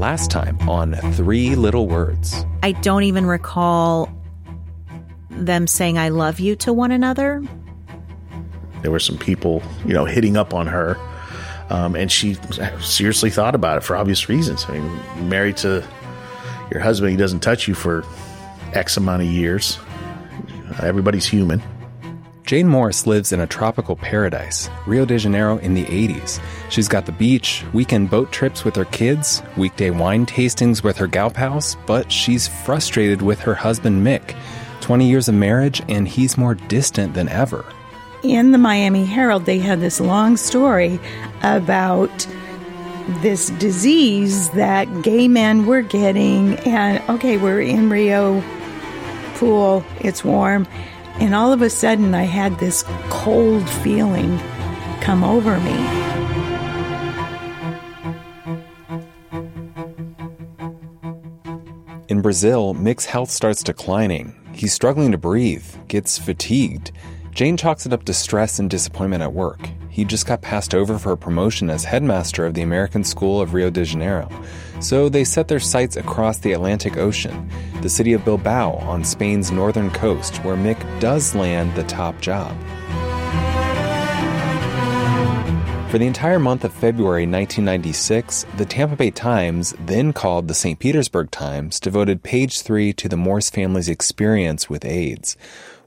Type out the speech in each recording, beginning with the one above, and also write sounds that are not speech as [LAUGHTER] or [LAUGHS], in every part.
Last time on Three Little Words. I don't even recall them saying I love you to one another. There were some people, you know, hitting up on her. Um, and she seriously thought about it for obvious reasons. I mean, married to your husband, he doesn't touch you for X amount of years. Everybody's human. Jane Morse lives in a tropical paradise, Rio de Janeiro in the 80s. She's got the beach, weekend boat trips with her kids, weekday wine tastings with her gal pals, but she's frustrated with her husband Mick. 20 years of marriage, and he's more distant than ever. In the Miami Herald, they had this long story about this disease that gay men were getting. And okay, we're in Rio pool, it's warm. And all of a sudden, I had this cold feeling come over me. In Brazil, Mick's health starts declining. He's struggling to breathe, gets fatigued. Jane chalks it up to stress and disappointment at work. He just got passed over for a promotion as headmaster of the American School of Rio de Janeiro. So they set their sights across the Atlantic Ocean, the city of Bilbao on Spain's northern coast, where Mick does land the top job. For the entire month of February 1996, the Tampa Bay Times, then called the St. Petersburg Times, devoted page three to the Morse family's experience with AIDS.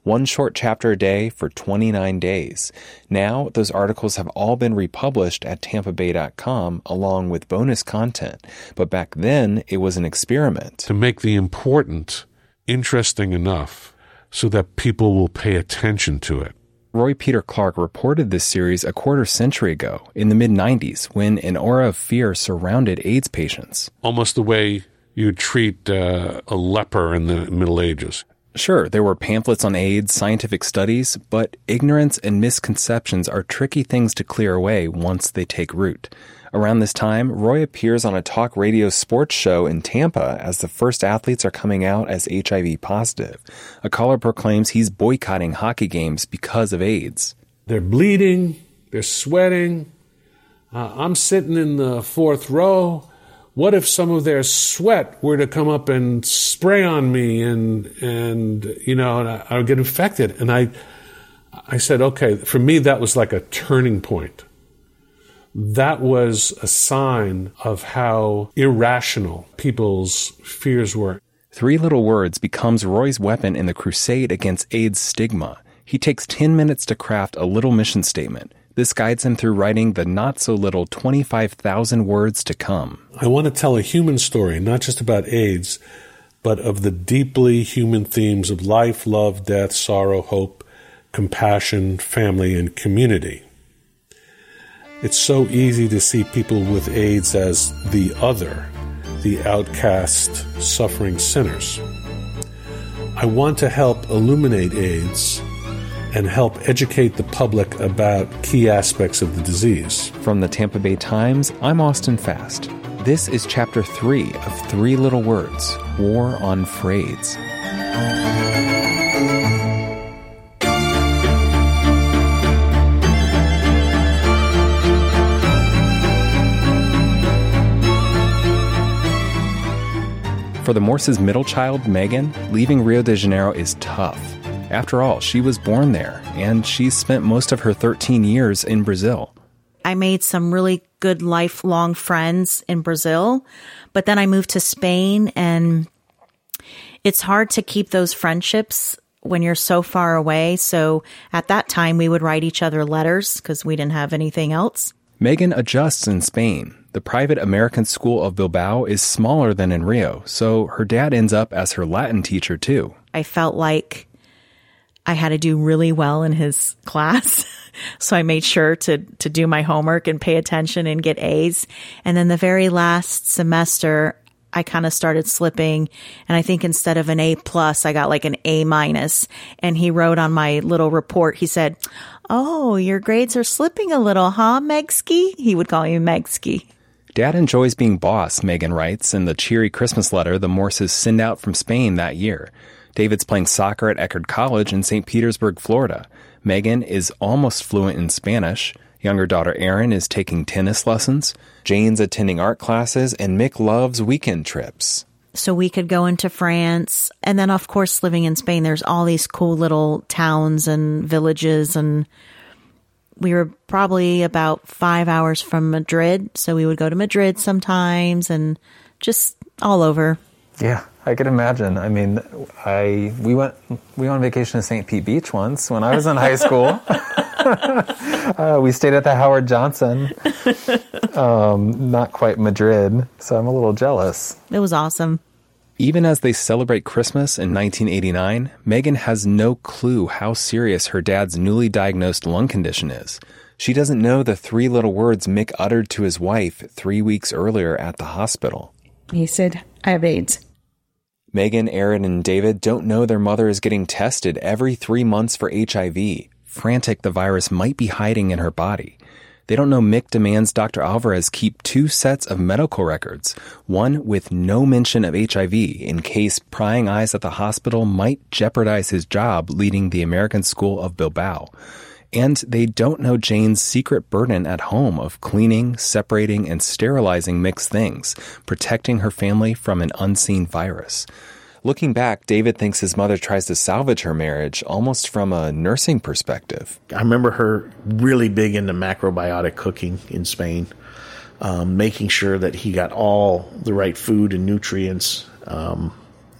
One short chapter a day for 29 days. Now, those articles have all been republished at tampabay.com along with bonus content. But back then, it was an experiment. To make the important interesting enough so that people will pay attention to it. Roy Peter Clark reported this series a quarter century ago in the mid 90s when an aura of fear surrounded AIDS patients. Almost the way you treat uh, a leper in the Middle Ages. Sure, there were pamphlets on AIDS, scientific studies, but ignorance and misconceptions are tricky things to clear away once they take root. Around this time, Roy appears on a talk radio sports show in Tampa as the first athletes are coming out as HIV positive. A caller proclaims he's boycotting hockey games because of AIDS. They're bleeding, they're sweating. Uh, I'm sitting in the fourth row. What if some of their sweat were to come up and spray on me and and you know and I, I would get infected? And I I said, okay, for me that was like a turning point that was a sign of how irrational people's fears were. Three Little Words becomes Roy's weapon in the crusade against AIDS stigma. He takes 10 minutes to craft a little mission statement. This guides him through writing the not so little 25,000 words to come. I want to tell a human story, not just about AIDS, but of the deeply human themes of life, love, death, sorrow, hope, compassion, family, and community. It's so easy to see people with AIDS as the other, the outcast, suffering sinners. I want to help illuminate AIDS and help educate the public about key aspects of the disease. From the Tampa Bay Times, I'm Austin Fast. This is chapter three of Three Little Words War on Fraids. For the Morse's middle child, Megan, leaving Rio de Janeiro is tough. After all, she was born there, and she spent most of her 13 years in Brazil. I made some really good lifelong friends in Brazil, but then I moved to Spain, and it's hard to keep those friendships when you're so far away. So at that time, we would write each other letters because we didn't have anything else. Megan adjusts in Spain. The private American school of Bilbao is smaller than in Rio, so her dad ends up as her Latin teacher too. I felt like I had to do really well in his [LAUGHS] class. so I made sure to, to do my homework and pay attention and get A's. And then the very last semester, I kind of started slipping. And I think instead of an A plus, I got like an A minus. And he wrote on my little report, he said, Oh, your grades are slipping a little, huh, Megsky? He would call me Megsky. Dad enjoys being boss, Megan writes in the cheery Christmas letter the Morses send out from Spain that year. David's playing soccer at Eckerd College in St. Petersburg, Florida. Megan is almost fluent in Spanish. Younger daughter Erin is taking tennis lessons. Jane's attending art classes, and Mick loves weekend trips. So we could go into France. And then, of course, living in Spain, there's all these cool little towns and villages. And we were probably about five hours from Madrid. So we would go to Madrid sometimes and just all over. Yeah, I could imagine. I mean, I we went we went on vacation to St. Pete Beach once when I was in high school. [LAUGHS] [LAUGHS] uh, we stayed at the Howard Johnson, um, not quite Madrid, so I'm a little jealous. It was awesome. Even as they celebrate Christmas in 1989, Megan has no clue how serious her dad's newly diagnosed lung condition is. She doesn't know the three little words Mick uttered to his wife three weeks earlier at the hospital. He said, I have AIDS. Megan, Erin, and David don't know their mother is getting tested every three months for HIV. Frantic, the virus might be hiding in her body. They don't know Mick demands Dr. Alvarez keep two sets of medical records, one with no mention of HIV in case prying eyes at the hospital might jeopardize his job leading the American School of Bilbao. And they don't know Jane's secret burden at home of cleaning, separating, and sterilizing mixed things, protecting her family from an unseen virus. Looking back, David thinks his mother tries to salvage her marriage almost from a nursing perspective. I remember her really big into macrobiotic cooking in Spain, um, making sure that he got all the right food and nutrients. Um,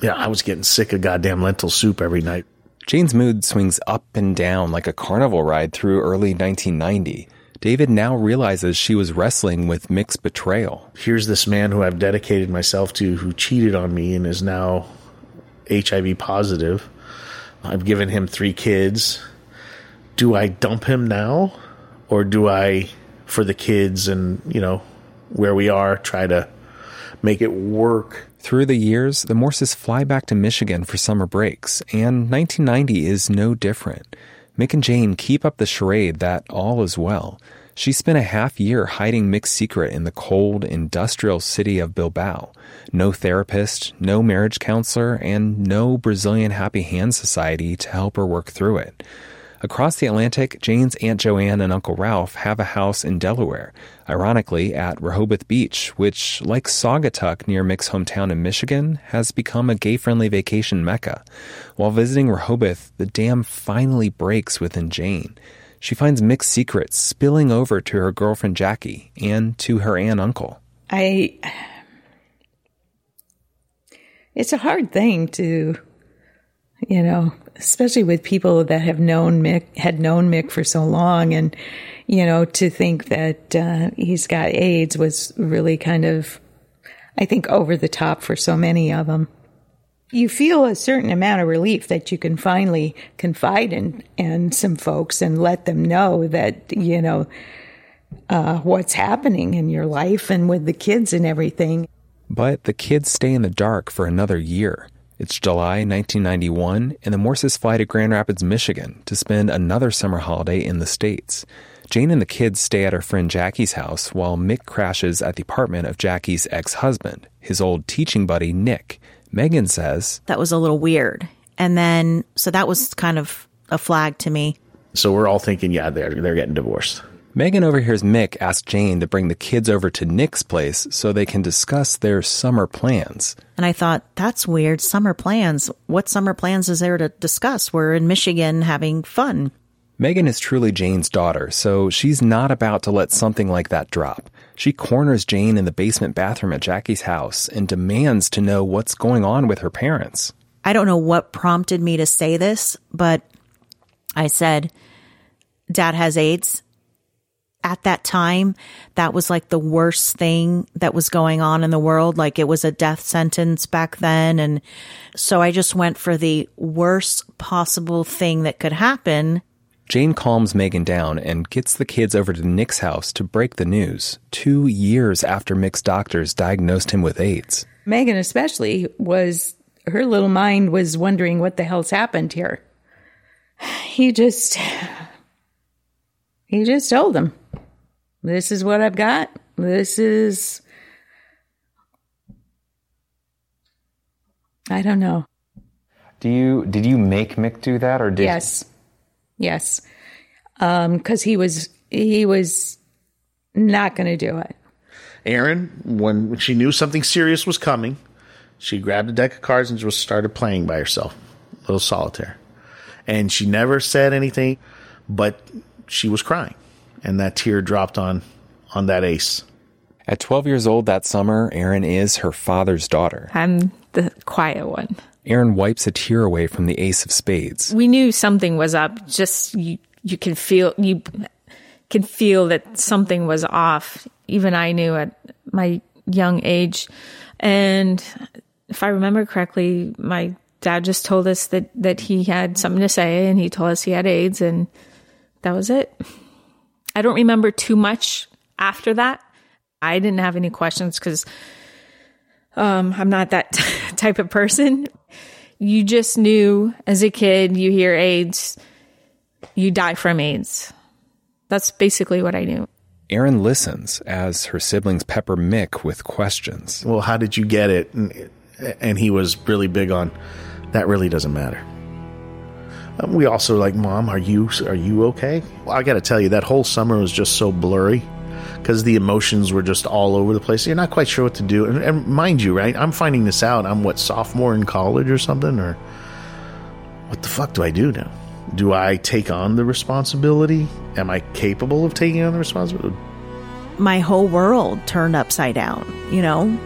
yeah, I was getting sick of goddamn lentil soup every night. Jane's mood swings up and down like a carnival ride through early 1990. David now realizes she was wrestling with Mick's betrayal. Here's this man who I've dedicated myself to who cheated on me and is now HIV positive. I've given him three kids. Do I dump him now? Or do I, for the kids and, you know, where we are, try to make it work through the years, the Morses fly back to Michigan for summer breaks, and 1990 is no different. Mick and Jane keep up the charade that all is well. She spent a half year hiding Mick's secret in the cold, industrial city of Bilbao. No therapist, no marriage counselor, and no Brazilian Happy Hand Society to help her work through it. Across the Atlantic, Jane's Aunt Joanne and Uncle Ralph have a house in Delaware, ironically at Rehoboth Beach, which, like Saugatuck near Mick's hometown in Michigan, has become a gay friendly vacation mecca. While visiting Rehoboth, the dam finally breaks within Jane. She finds Mick's secrets spilling over to her girlfriend Jackie and to her aunt uncle. I. It's a hard thing to, you know, especially with people that have known Mick, had known Mick for so long. And, you know, to think that uh, he's got AIDS was really kind of, I think, over the top for so many of them. You feel a certain amount of relief that you can finally confide in, in some folks and let them know that, you know, uh, what's happening in your life and with the kids and everything. But the kids stay in the dark for another year. It's July 1991, and the Morses fly to Grand Rapids, Michigan to spend another summer holiday in the States. Jane and the kids stay at her friend Jackie's house while Mick crashes at the apartment of Jackie's ex husband, his old teaching buddy, Nick. Megan says, That was a little weird. And then, so that was kind of a flag to me. So we're all thinking, yeah, they're, they're getting divorced. Megan overhears Mick ask Jane to bring the kids over to Nick's place so they can discuss their summer plans. And I thought, that's weird. Summer plans. What summer plans is there to discuss? We're in Michigan having fun. Megan is truly Jane's daughter, so she's not about to let something like that drop. She corners Jane in the basement bathroom at Jackie's house and demands to know what's going on with her parents. I don't know what prompted me to say this, but I said, Dad has AIDS at that time, that was like the worst thing that was going on in the world. Like it was a death sentence back then. And so I just went for the worst possible thing that could happen. Jane calms Megan down and gets the kids over to Nick's house to break the news, two years after Mick's doctors diagnosed him with AIDS. Megan, especially, was her little mind was wondering what the hell's happened here. [SIGHS] He just, [SIGHS] he just told them, this is what I've got. This is, I don't know. Do you did you make Mick do that or did Yes. Yes. Um, cause he was, he was not going to do it. Erin, when she knew something serious was coming, she grabbed a deck of cards and just started playing by herself, a little solitaire. And she never said anything, but she was crying, and that tear dropped on on that ace. At 12 years old that summer, Erin is her father's daughter. I'm the quiet one. Erin wipes a tear away from the ace of spades. We knew something was up. Just you, you can feel you can feel that something was off. Even I knew at my young age. And if I remember correctly, my dad just told us that that he had something to say, and he told us he had AIDS, and that was it. I don't remember too much after that. I didn't have any questions because um, I'm not that [LAUGHS] type of person. You just knew as a kid, you hear AIDS, you die from AIDS. That's basically what I knew. Erin listens as her siblings pepper Mick with questions. Well, how did you get it? And, and he was really big on that. Really doesn't matter. Um, we also like, Mom, are you are you okay? Well, I got to tell you, that whole summer was just so blurry because the emotions were just all over the place. You're not quite sure what to do. And, and mind you, right? I'm finding this out. I'm what sophomore in college or something, or what the fuck do I do now? Do I take on the responsibility? Am I capable of taking on the responsibility? My whole world turned upside down, you know?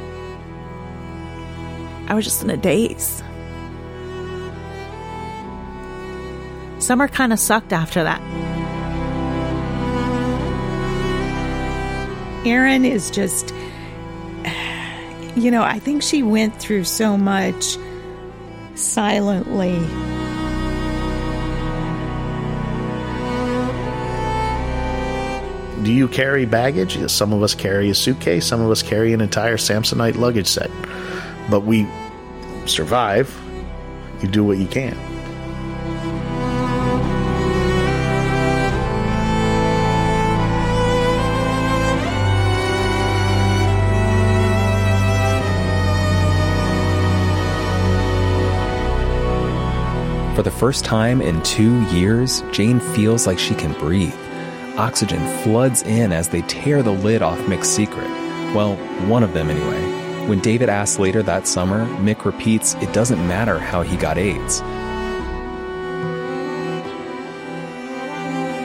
I was just in a daze. Summer kind of sucked after that. Erin is just, you know, I think she went through so much silently. Do you carry baggage? Some of us carry a suitcase, some of us carry an entire Samsonite luggage set. But we survive. You do what you can. First time in two years, Jane feels like she can breathe. Oxygen floods in as they tear the lid off Mick's secret. Well, one of them anyway. When David asks later that summer, Mick repeats it doesn't matter how he got AIDS.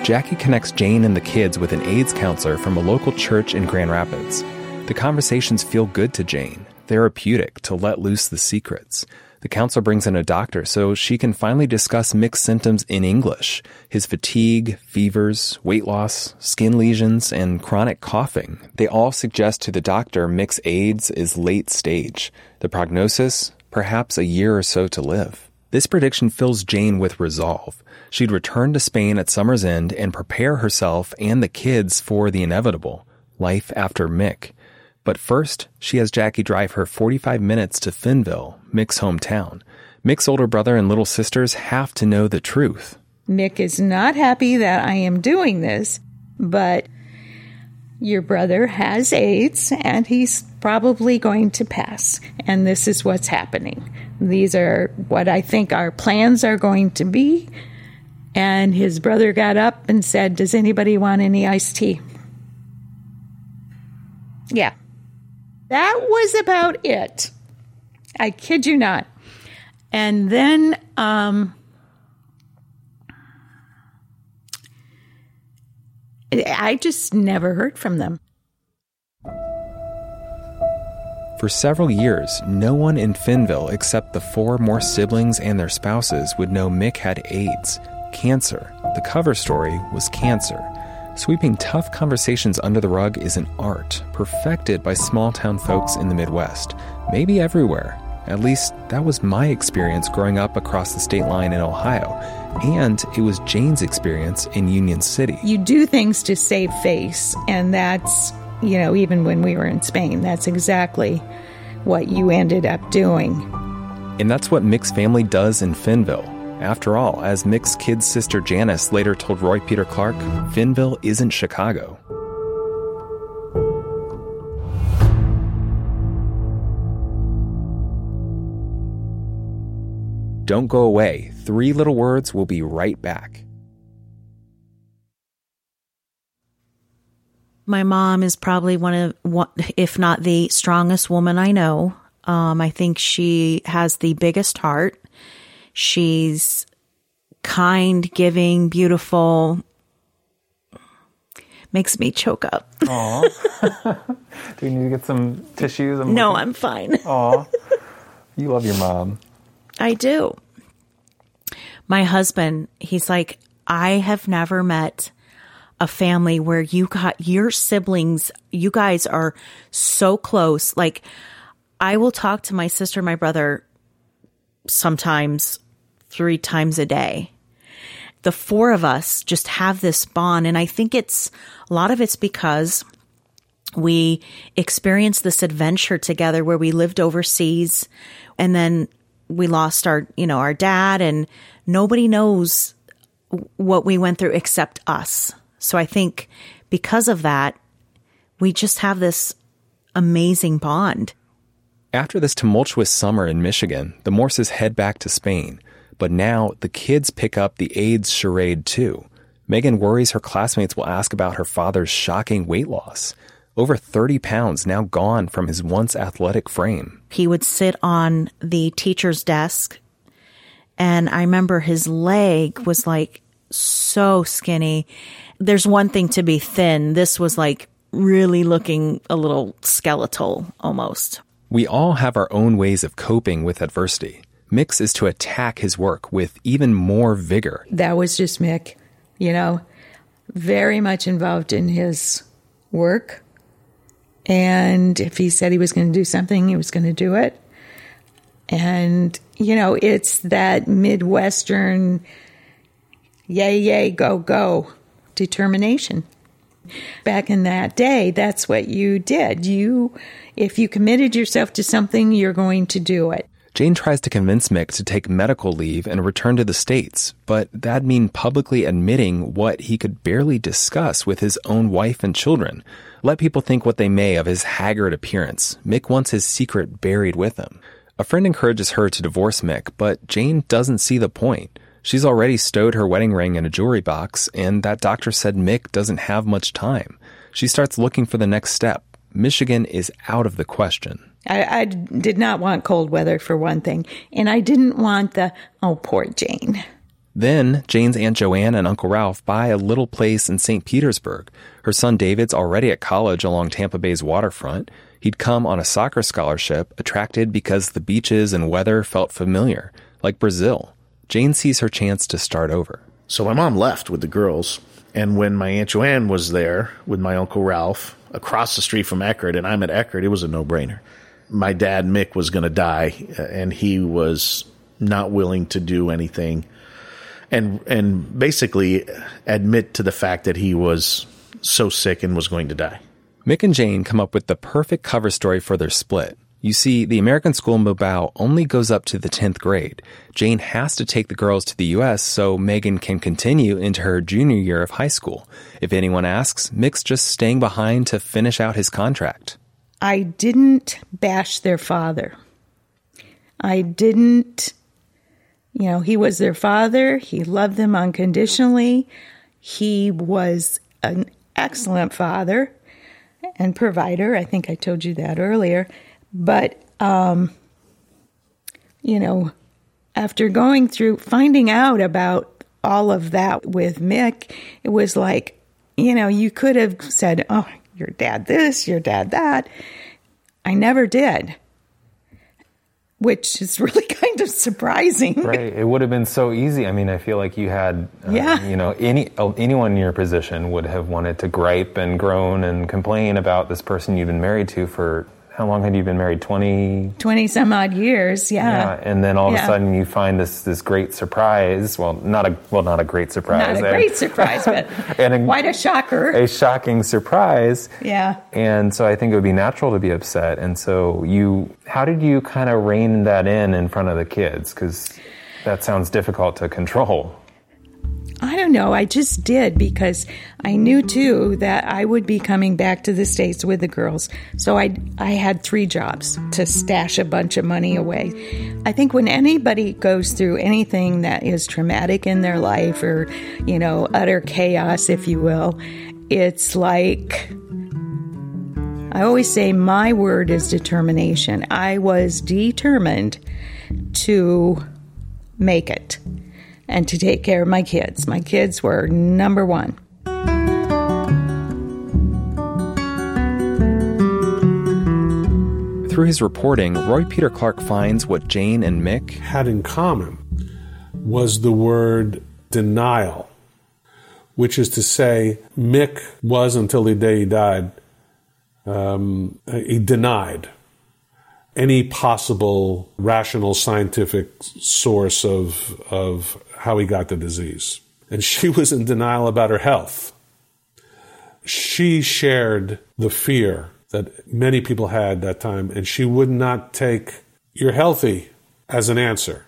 Jackie connects Jane and the kids with an AIDS counselor from a local church in Grand Rapids. The conversations feel good to Jane, therapeutic to let loose the secrets. The counselor brings in a doctor so she can finally discuss Mick's symptoms in English his fatigue, fevers, weight loss, skin lesions, and chronic coughing. They all suggest to the doctor Mick's AIDS is late stage. The prognosis? Perhaps a year or so to live. This prediction fills Jane with resolve. She'd return to Spain at summer's end and prepare herself and the kids for the inevitable life after Mick. But first, she has Jackie drive her 45 minutes to Fennville, Mick's hometown. Mick's older brother and little sisters have to know the truth. Mick is not happy that I am doing this, but your brother has AIDS and he's probably going to pass. And this is what's happening. These are what I think our plans are going to be. And his brother got up and said, Does anybody want any iced tea? Yeah. That was about it. I kid you not. And then um, I just never heard from them. For several years, no one in Fennville except the four Morse siblings and their spouses would know Mick had AIDS, cancer. The cover story was cancer. Sweeping tough conversations under the rug is an art perfected by small town folks in the Midwest, maybe everywhere. At least that was my experience growing up across the state line in Ohio, and it was Jane's experience in Union City. You do things to save face, and that's, you know, even when we were in Spain, that's exactly what you ended up doing. And that's what Mick's family does in Fennville. After all, as Mick's kid sister Janice later told Roy Peter Clark, Fennville isn't Chicago. Don't go away. Three little words will be right back. My mom is probably one of, one, if not the strongest woman I know. Um, I think she has the biggest heart. She's kind, giving, beautiful. Makes me choke up. [LAUGHS] Aw. [LAUGHS] Do you need to get some tissues? I'm no, looking- I'm fine. Aw. You love your mom. I do. My husband, he's like, I have never met a family where you got your siblings, you guys are so close. Like, I will talk to my sister, my brother sometimes three times a day. The four of us just have this bond. And I think it's a lot of it's because we experienced this adventure together where we lived overseas and then we lost our, you know, our dad and nobody knows what we went through except us. So I think because of that, we just have this amazing bond. After this tumultuous summer in Michigan, the Morses head back to Spain. But now the kids pick up the AIDS charade too. Megan worries her classmates will ask about her father's shocking weight loss. Over 30 pounds now gone from his once athletic frame. He would sit on the teacher's desk, and I remember his leg was like so skinny. There's one thing to be thin. This was like really looking a little skeletal almost. We all have our own ways of coping with adversity. Mick's is to attack his work with even more vigor. That was just Mick, you know, very much involved in his work. And if he said he was going to do something, he was going to do it. And, you know, it's that Midwestern, yay, yay, go, go determination. Back in that day, that's what you did. You, if you committed yourself to something, you're going to do it. Jane tries to convince Mick to take medical leave and return to the States, but that'd mean publicly admitting what he could barely discuss with his own wife and children. Let people think what they may of his haggard appearance. Mick wants his secret buried with him. A friend encourages her to divorce Mick, but Jane doesn't see the point. She's already stowed her wedding ring in a jewelry box, and that doctor said Mick doesn't have much time. She starts looking for the next step. Michigan is out of the question. I, I did not want cold weather for one thing, and I didn't want the, oh, poor Jane. Then, Jane's Aunt Joanne and Uncle Ralph buy a little place in St. Petersburg. Her son David's already at college along Tampa Bay's waterfront. He'd come on a soccer scholarship, attracted because the beaches and weather felt familiar, like Brazil. Jane sees her chance to start over. So my mom left with the girls, and when my Aunt Joanne was there with my Uncle Ralph across the street from Eckerd, and I'm at Eckerd, it was a no brainer. My dad, Mick, was going to die, and he was not willing to do anything and and basically admit to the fact that he was so sick and was going to die. Mick and Jane come up with the perfect cover story for their split. You see, the American school in Mobile only goes up to the 10th grade. Jane has to take the girls to the U.S. so Megan can continue into her junior year of high school. If anyone asks, Mick's just staying behind to finish out his contract. I didn't bash their father. I didn't, you know, he was their father. He loved them unconditionally. He was an excellent father and provider. I think I told you that earlier. But, um, you know, after going through finding out about all of that with Mick, it was like, you know, you could have said, oh, your dad this, your dad that. I never did. which is [LAUGHS] really kind of surprising. Right. It would have been so easy. I mean, I feel like you had, uh, Yeah. you know, any uh, anyone in your position would have wanted to gripe and groan and complain about this person you've been married to for how long had you been married? Twenty. 20 some odd years, Yeah, yeah. and then all of Yeah. a sudden you find this this great surprise. Well, not a well, not a great surprise. Not a great surprise, but [LAUGHS] and a- quite a shocker. a shocking surprise. Yeah. And so I think it would be natural to be upset. And so you, how did you kind of rein that in in front of the kids? Because that sounds difficult to control. I don't know. I just did because I knew too that I would be coming back to the States with the girls. So I, I had three jobs to stash a bunch of money away. I think when anybody goes through anything that is traumatic in their life or, you know, utter chaos, if you will, it's like I always say my word is determination. I was determined to make it and to take care of my kids. My kids were number one. Through his reporting, Roy Peter Clark finds what Jane and Mick had in common was the word denial, which is to say, Mick was until the day he died, um, he denied any possible rational scientific source of, of how he got the disease. And she [LAUGHS] was in denial about her health. She shared the fear that many people had that time, and she would not take you're healthy as an answer.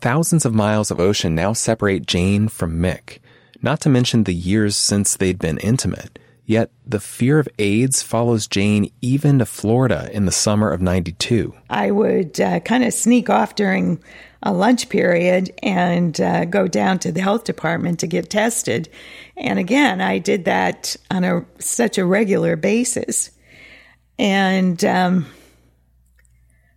Thousands of miles of ocean now separate Jane from Mick, not to mention the years since they'd been intimate. Yet the fear of AIDS follows Jane even to Florida in the summer of 92. I would uh, kind of sneak off during a lunch period and uh, go down to the health department to get tested. And again, I did that on a such a regular basis. And um,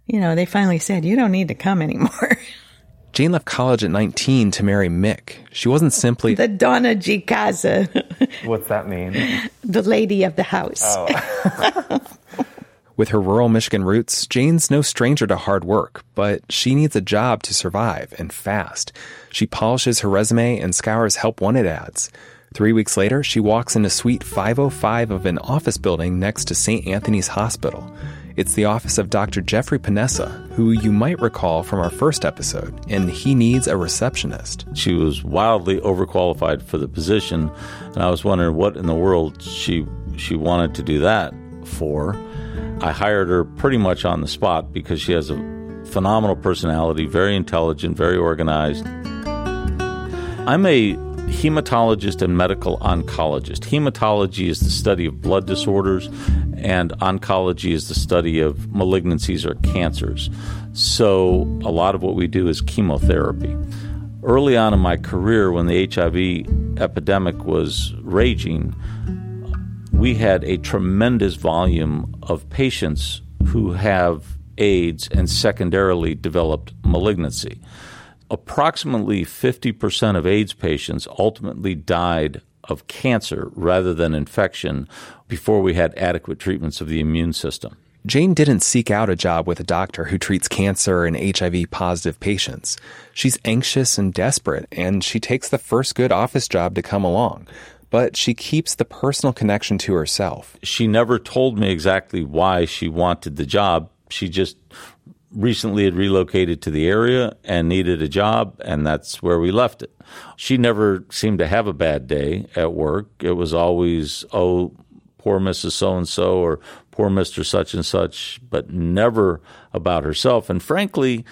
you know, they finally said, "You don't need to come anymore." [LAUGHS] Jane left college at 19 to marry Mick. She wasn't simply. the dona de casa, What's that mean? the lady of the house. Oh. [LAUGHS] With her rural Michigan roots, Jane's no stranger to hard work, but she needs a job to survive and fast. She polishes her resume and scours help wanted ads. Three weeks later, she walks into Suite 505 of an office building next to St. Anthony's Hospital. It's the office of Dr. Jeffrey Paonessa, who you might recall from our first episode, and he needs a receptionist. She was wildly overqualified for the position, and I was wondering what in the world she she wanted to do that for. I hired her pretty much on the spot because she has a phenomenal personality, very intelligent, very organized. I'm a hematologist and medical oncologist. Hematology is the study of blood disorders, and oncology is the study of malignancies or cancers. So, a lot of what we do is chemotherapy. Early on in my career, when the HIV epidemic was raging, we had a tremendous volume of patients who have AIDS and secondarily developed malignancy. Approximately 50% of AIDS patients ultimately died of cancer rather than infection before we had adequate treatments of the immune system. Jane didn't seek out a job with a doctor who treats cancer and HIV positive patients. She's anxious and desperate, and she takes the first good office job to come along. But she keeps the personal connection to herself. She never told me exactly why she wanted the job. She just recently had relocated to the area and needed a job, and that's where we left it. She never seemed to have a bad day at work. It was always, oh, poor Mrs. So and so or poor Mr. Such and such, but never about herself. And frankly,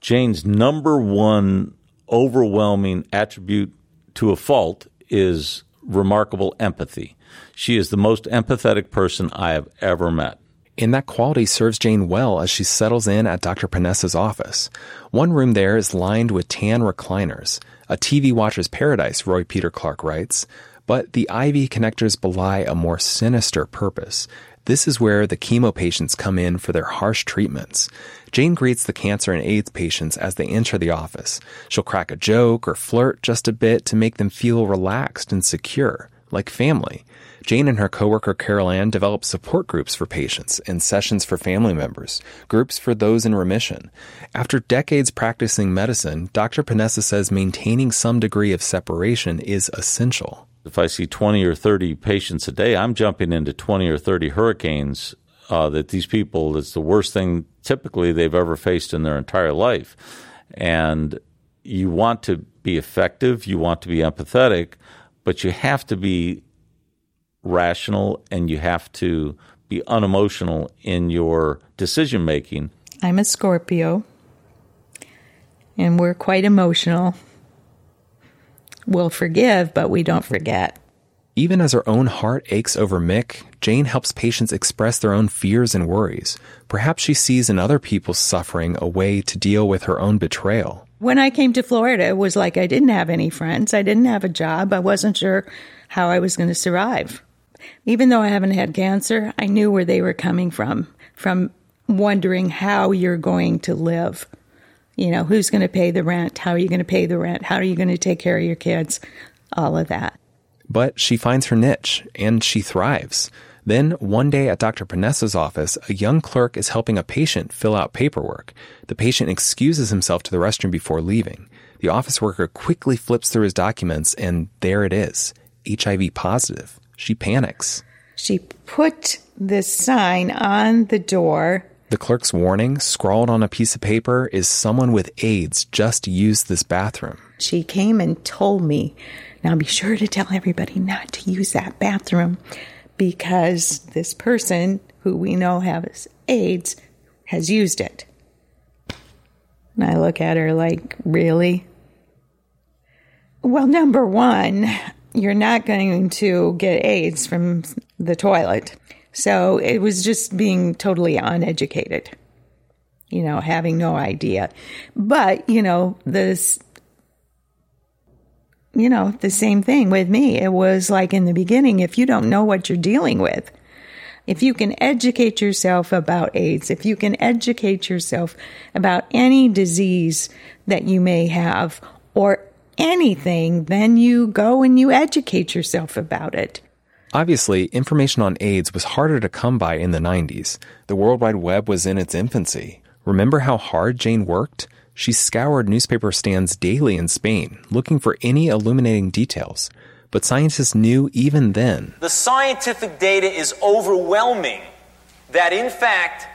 Jane's number one overwhelming attribute to a fault is remarkable empathy. She is the most empathetic person I have ever met. And that quality serves Jane well as she settles in at Dr. Paonessa's office. One room there is lined with tan recliners, a TV watcher's paradise, Roy Peter Clark writes. But the IV connectors belie a more sinister purpose. This is where the chemo patients come in for their harsh treatments. Jane greets the cancer and AIDS patients as they enter the office. She'll crack a joke or flirt just a bit to make them feel relaxed and secure. Like family. Jane and her coworker Carol Ann developed support groups for patients and sessions for family members, groups for those in remission. After decades practicing medicine, Dr. Paonessa says maintaining some degree of separation is essential. If I see 20 or 30 patients a day, I'm jumping into 20 or 30 hurricanes uh, that these people, it's the worst thing typically they've ever faced in their entire life. And you want to be effective, you want to be empathetic, but you have to be rational and you have to be unemotional in your decision making. I'm a Scorpio, and we're quite emotional. We'll forgive, but we don't forget. Even as her own heart aches over Mick, Jane helps patients express their own fears and worries. Perhaps she sees in other people's suffering a way to deal with her own betrayal. When I came to Florida, it was like I didn't have any friends. I didn't have a job. I wasn't sure how I was going to survive. Even though I haven't had cancer, I knew where they were coming from, from wondering how you're going to live. You know, who's going to pay the rent? How are you going to pay the rent? How are you going to take care of your kids? All of that. But she finds her niche and she thrives. Then, one day at Dr. Paonessa's office, a young clerk is helping a patient fill out paperwork. The patient excuses himself to the restroom before leaving. The office worker quickly flips through his documents, and there it is HIV positive. She panics. She put this sign on the door. The clerk's warning, scrawled on a piece of paper, is someone with AIDS just used this bathroom. She came and told me, now be sure to tell everybody not to use that bathroom because this person who we know has AIDS has used it. And I look at her like, really? Well, number one, you're not going to get AIDS from the toilet. So it was just being totally uneducated, you know, having no idea. But, you know, this, you know, the same thing with me. It was like in the beginning, if you don't know what you're dealing with, if you can educate yourself about AIDS, if you can educate yourself about any disease that you may have or anything, then you go and you educate yourself about it. Obviously, information on AIDS was harder to come by in the 90s. The World Wide Web was in its infancy. Remember how hard Jane worked? She scoured newspaper stands daily in Spain, looking for any illuminating details. But scientists knew even then. The scientific data is overwhelming that, in fact,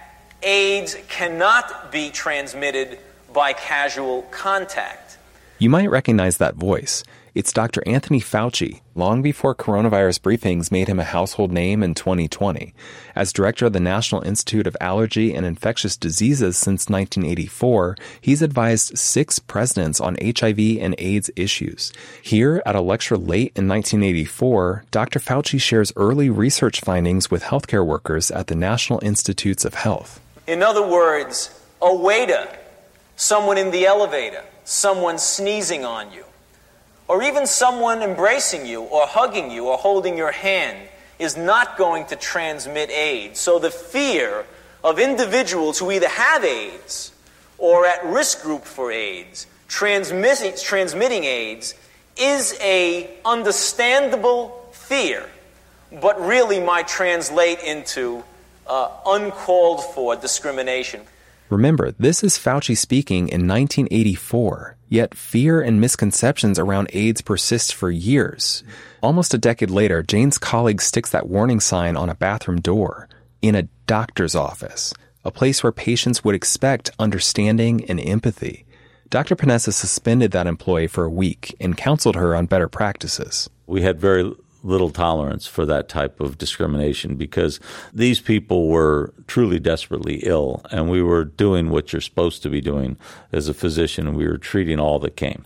AIDS cannot be transmitted by casual contact. You might recognize that voice. It's Dr. Anthony Fauci, long before coronavirus briefings made him a household name in 2020. As director of the National Institute of Allergy and Infectious Diseases since 1984, he's advised six presidents on HIV and AIDS issues. Here, at a lecture late in 1984, Dr. Fauci shares early research findings with healthcare workers at the National Institutes of Health. In other words, a waiter, someone in the elevator, someone sneezing on you or even someone embracing you or hugging you or holding your hand is not going to transmit AIDS. So the fear of individuals who either have AIDS or at risk group for AIDS transmitting, transmitting AIDS is a understandable fear, but really might translate into uh, uncalled for discrimination. Remember, this is Fauci speaking in 1984, yet fear and misconceptions around AIDS persist for years. Almost a decade later, Jane's colleague sticks that warning sign on a bathroom door in a doctor's office, a place where patients would expect understanding and empathy. Dr. Paonessa suspended that employee for a week and counseled her on better practices. We had very little tolerance for that type of discrimination because these people were truly desperately ill and we were doing what you're supposed to be doing as a physician. We were treating all that came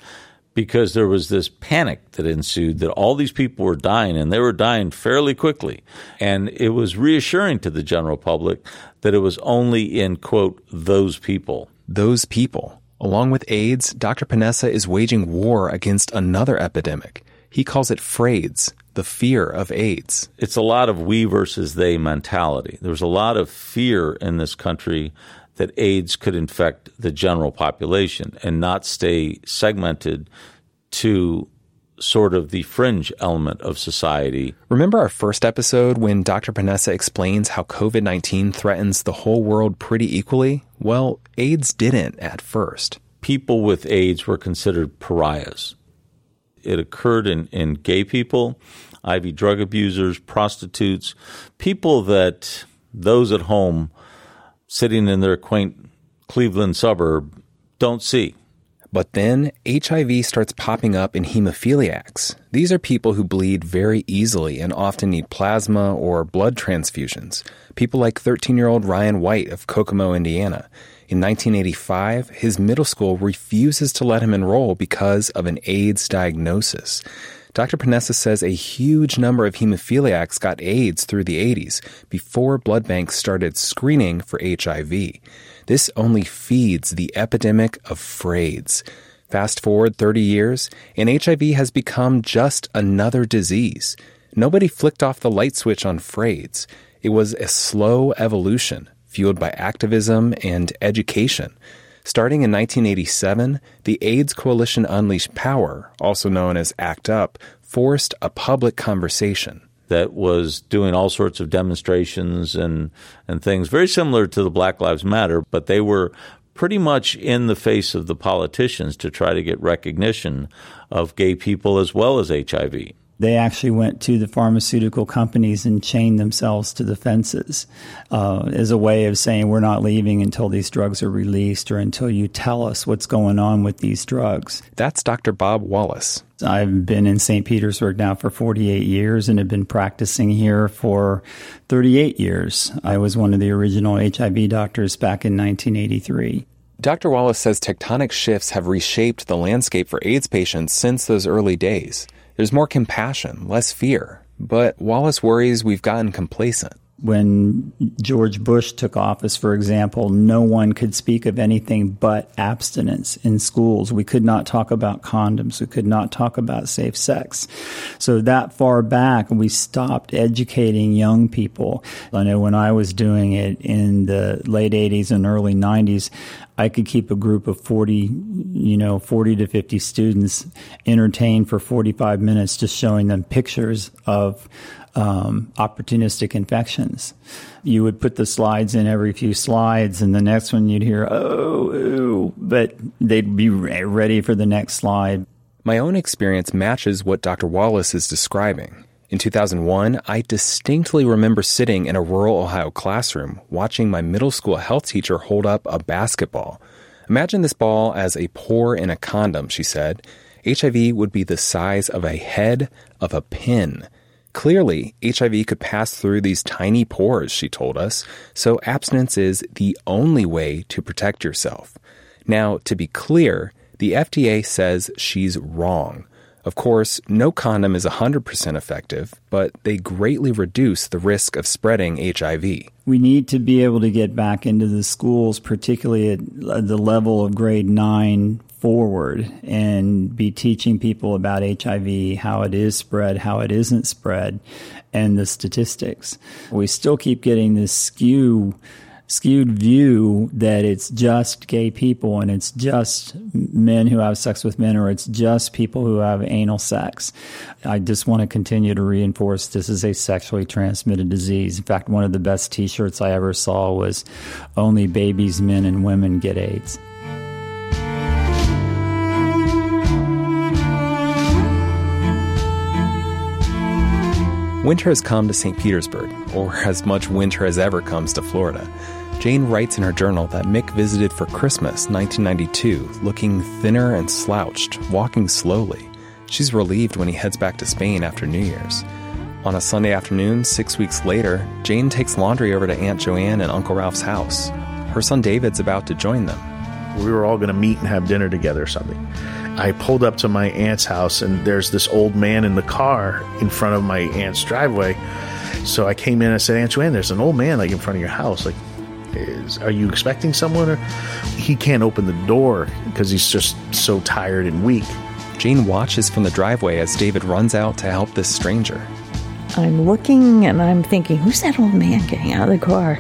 because there was this panic that ensued that all these people were dying and they were dying fairly quickly. And it was reassuring to the general public that it was only in, quote, those people. Those people. Along with AIDS, Dr. Paonessa is waging war against another epidemic. He calls it FRAIDS, the fear of AIDS. It's a lot of we versus they mentality. There's a lot of fear in this country that AIDS could infect the general population and not stay segmented to sort of the fringe element of society. Remember our first episode when Dr. Paonessa explains how COVID 19 threatens the whole world pretty equally? Well, AIDS didn't at first. People with AIDS were considered pariahs. It occurred in, in gay people, IV drug abusers, prostitutes, people that those at home sitting in their quaint Cleveland suburb don't see. But then HIV starts popping up in hemophiliacs. These are people who bleed very easily and often need plasma or blood transfusions. People like 13 year old Ryan White of Kokomo, Indiana. In 1985, his middle school refuses to let him enroll because of an AIDS diagnosis. Dr. Paonessa says a huge number of hemophiliacs got AIDS through the 80s before blood banks started screening for HIV. This only feeds the epidemic of fraids. Fast forward 30 years, and HIV has become just another disease. Nobody flicked off the light switch on fraids. It was a slow evolution, fueled by activism and education. Starting in 1987, the AIDS Coalition Unleashed Power, also known as ACT UP, forced a public conversation that was doing all sorts of demonstrations and, and things very similar to the Black Lives Matter, but they were pretty much in the face of the politicians to try to get recognition of gay people as well as HIV they actually went to the pharmaceutical companies and chained themselves to the fences uh, as a way of saying we're not leaving until these drugs are released or until you tell us what's going on with these drugs. That's Dr. Bob Wallace. I've been in St. Petersburg now for 48 years and have been practicing here for 38 years. I was one of the original HIV doctors back in 1983. Dr. Wallace says tectonic shifts have reshaped the landscape for AIDS patients since those early days. There's more compassion, less fear. But Wallace worries we've gotten complacent. When George Bush took office, for example, no one could speak of anything but abstinence in schools. We could not talk about condoms. We could not talk about safe sex. So that far back, we stopped educating young people. I know when I was doing it in the late 80s and early 90s, I could keep a group of 40, you know, 40 to 50 students entertained for 45 minutes just showing them pictures of um, opportunistic infections. You would put the slides in every few slides, and the next one you'd hear, oh, but they'd be ready for the next slide. My own experience matches what Dr. Wallace is describing. In 2001, I distinctly remember sitting in a rural Ohio classroom watching my middle school health teacher hold up a basketball. Imagine this ball as a pore in a condom, she said. HIV would be the size of a head of a pin. Clearly, HIV could pass through these tiny pores, she told us, so abstinence is the only way to protect yourself. Now, to be clear, the FDA says she's wrong. Of course, no condom is 100% effective, but they greatly reduce the risk of spreading HIV. We need to be able to get back into the schools, particularly at uh, the level of grade 9 forward, and be teaching people about HIV, how it is spread, how it isn't spread, and the statistics. We still keep getting this skew skewed view that it's just gay people and it's just men who have sex with men or it's just people who have anal sex. I just want to continue to reinforce this is a sexually transmitted disease. In fact, one of the best t shirts I ever saw was only babies, men, and women get AIDS. Winter has come to St. Petersburg, or [LAUGHS] as much winter as ever comes to Florida. Jane writes in her journal that Mick visited for Christmas 1992 looking thinner and slouched, walking slowly. She's relieved when he heads back to Spain after New Year's. On a Sunday afternoon, six weeks later, Jane takes laundry over to Aunt Joanne and Uncle Ralph's house. Her son David's about to join them. We were all going to meet and have dinner together or something. I pulled up to my aunt's house, and there's this old man in the car in front of my aunt's driveway. So I came in and I said, Aunt Joanne, there's an old man like in front of your house. Like, is are you expecting someone or he can't open the door because he's just so tired and weak. Jane watches from the driveway as david runs out to help this stranger. I'm looking and i'm thinking who's that old man getting out of the car?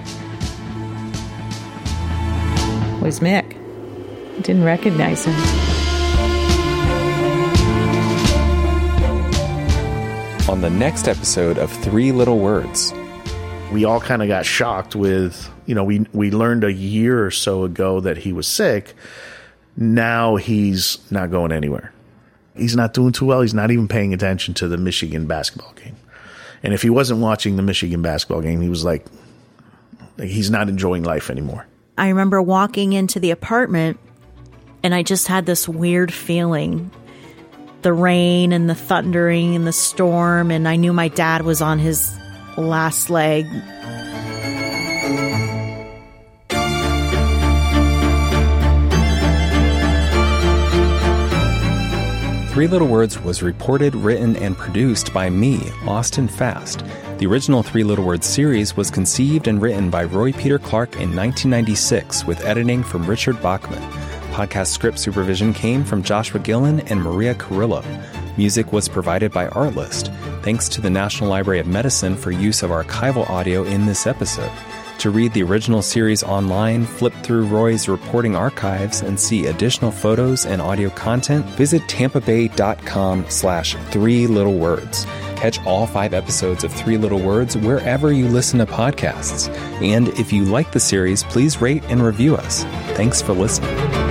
Was mick. Didn't recognize him on the next episode of Three Little Words. We all kind of got shocked with, you know, we we learned a year or so ago that he was sick. Now he's not going anywhere. He's not doing too well. He's not even paying attention to the Michigan basketball game. And if he wasn't watching the Michigan basketball game, he was like, like he's not enjoying life anymore. I remember walking into the apartment and I just had this weird feeling the rain and the thundering and the storm, and I knew my dad was on his last leg. Three Little Words was reported, written, and produced by me, Austin Fast. The original Three Little Words series was conceived and written by Roy Peter Clark in 1996 with editing from Richard Bachman. Podcast script supervision came from Joshua Gillin and Maria Carrillo. Music was provided by Artlist. Thanks to the National Library of Medicine for use of archival audio in this episode. To read the original series online, flip through Roy's reporting archives, and see additional photos and audio content, visit tampabay.com slash three little words. Catch all five episodes of Three Little Words wherever you listen to podcasts. And if you like the series, please rate and review us. Thanks for listening.